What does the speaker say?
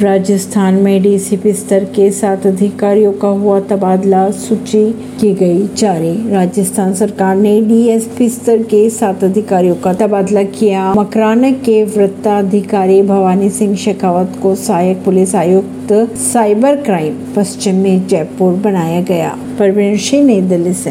राजस्थान में डीसीपी स्तर के सात अधिकारियों का हुआ तबादला, सूची की गई जारी। राजस्थान सरकार ने डीएसपी स्तर के सात अधिकारियों का तबादला किया। मकराना के वृत्ताधिकारी भवानी सिंह शेखावत को सहायक पुलिस आयुक्त साइबर क्राइम पश्चिम में जयपुर बनाया गया। परवीन सिंह नई दिल्ली से।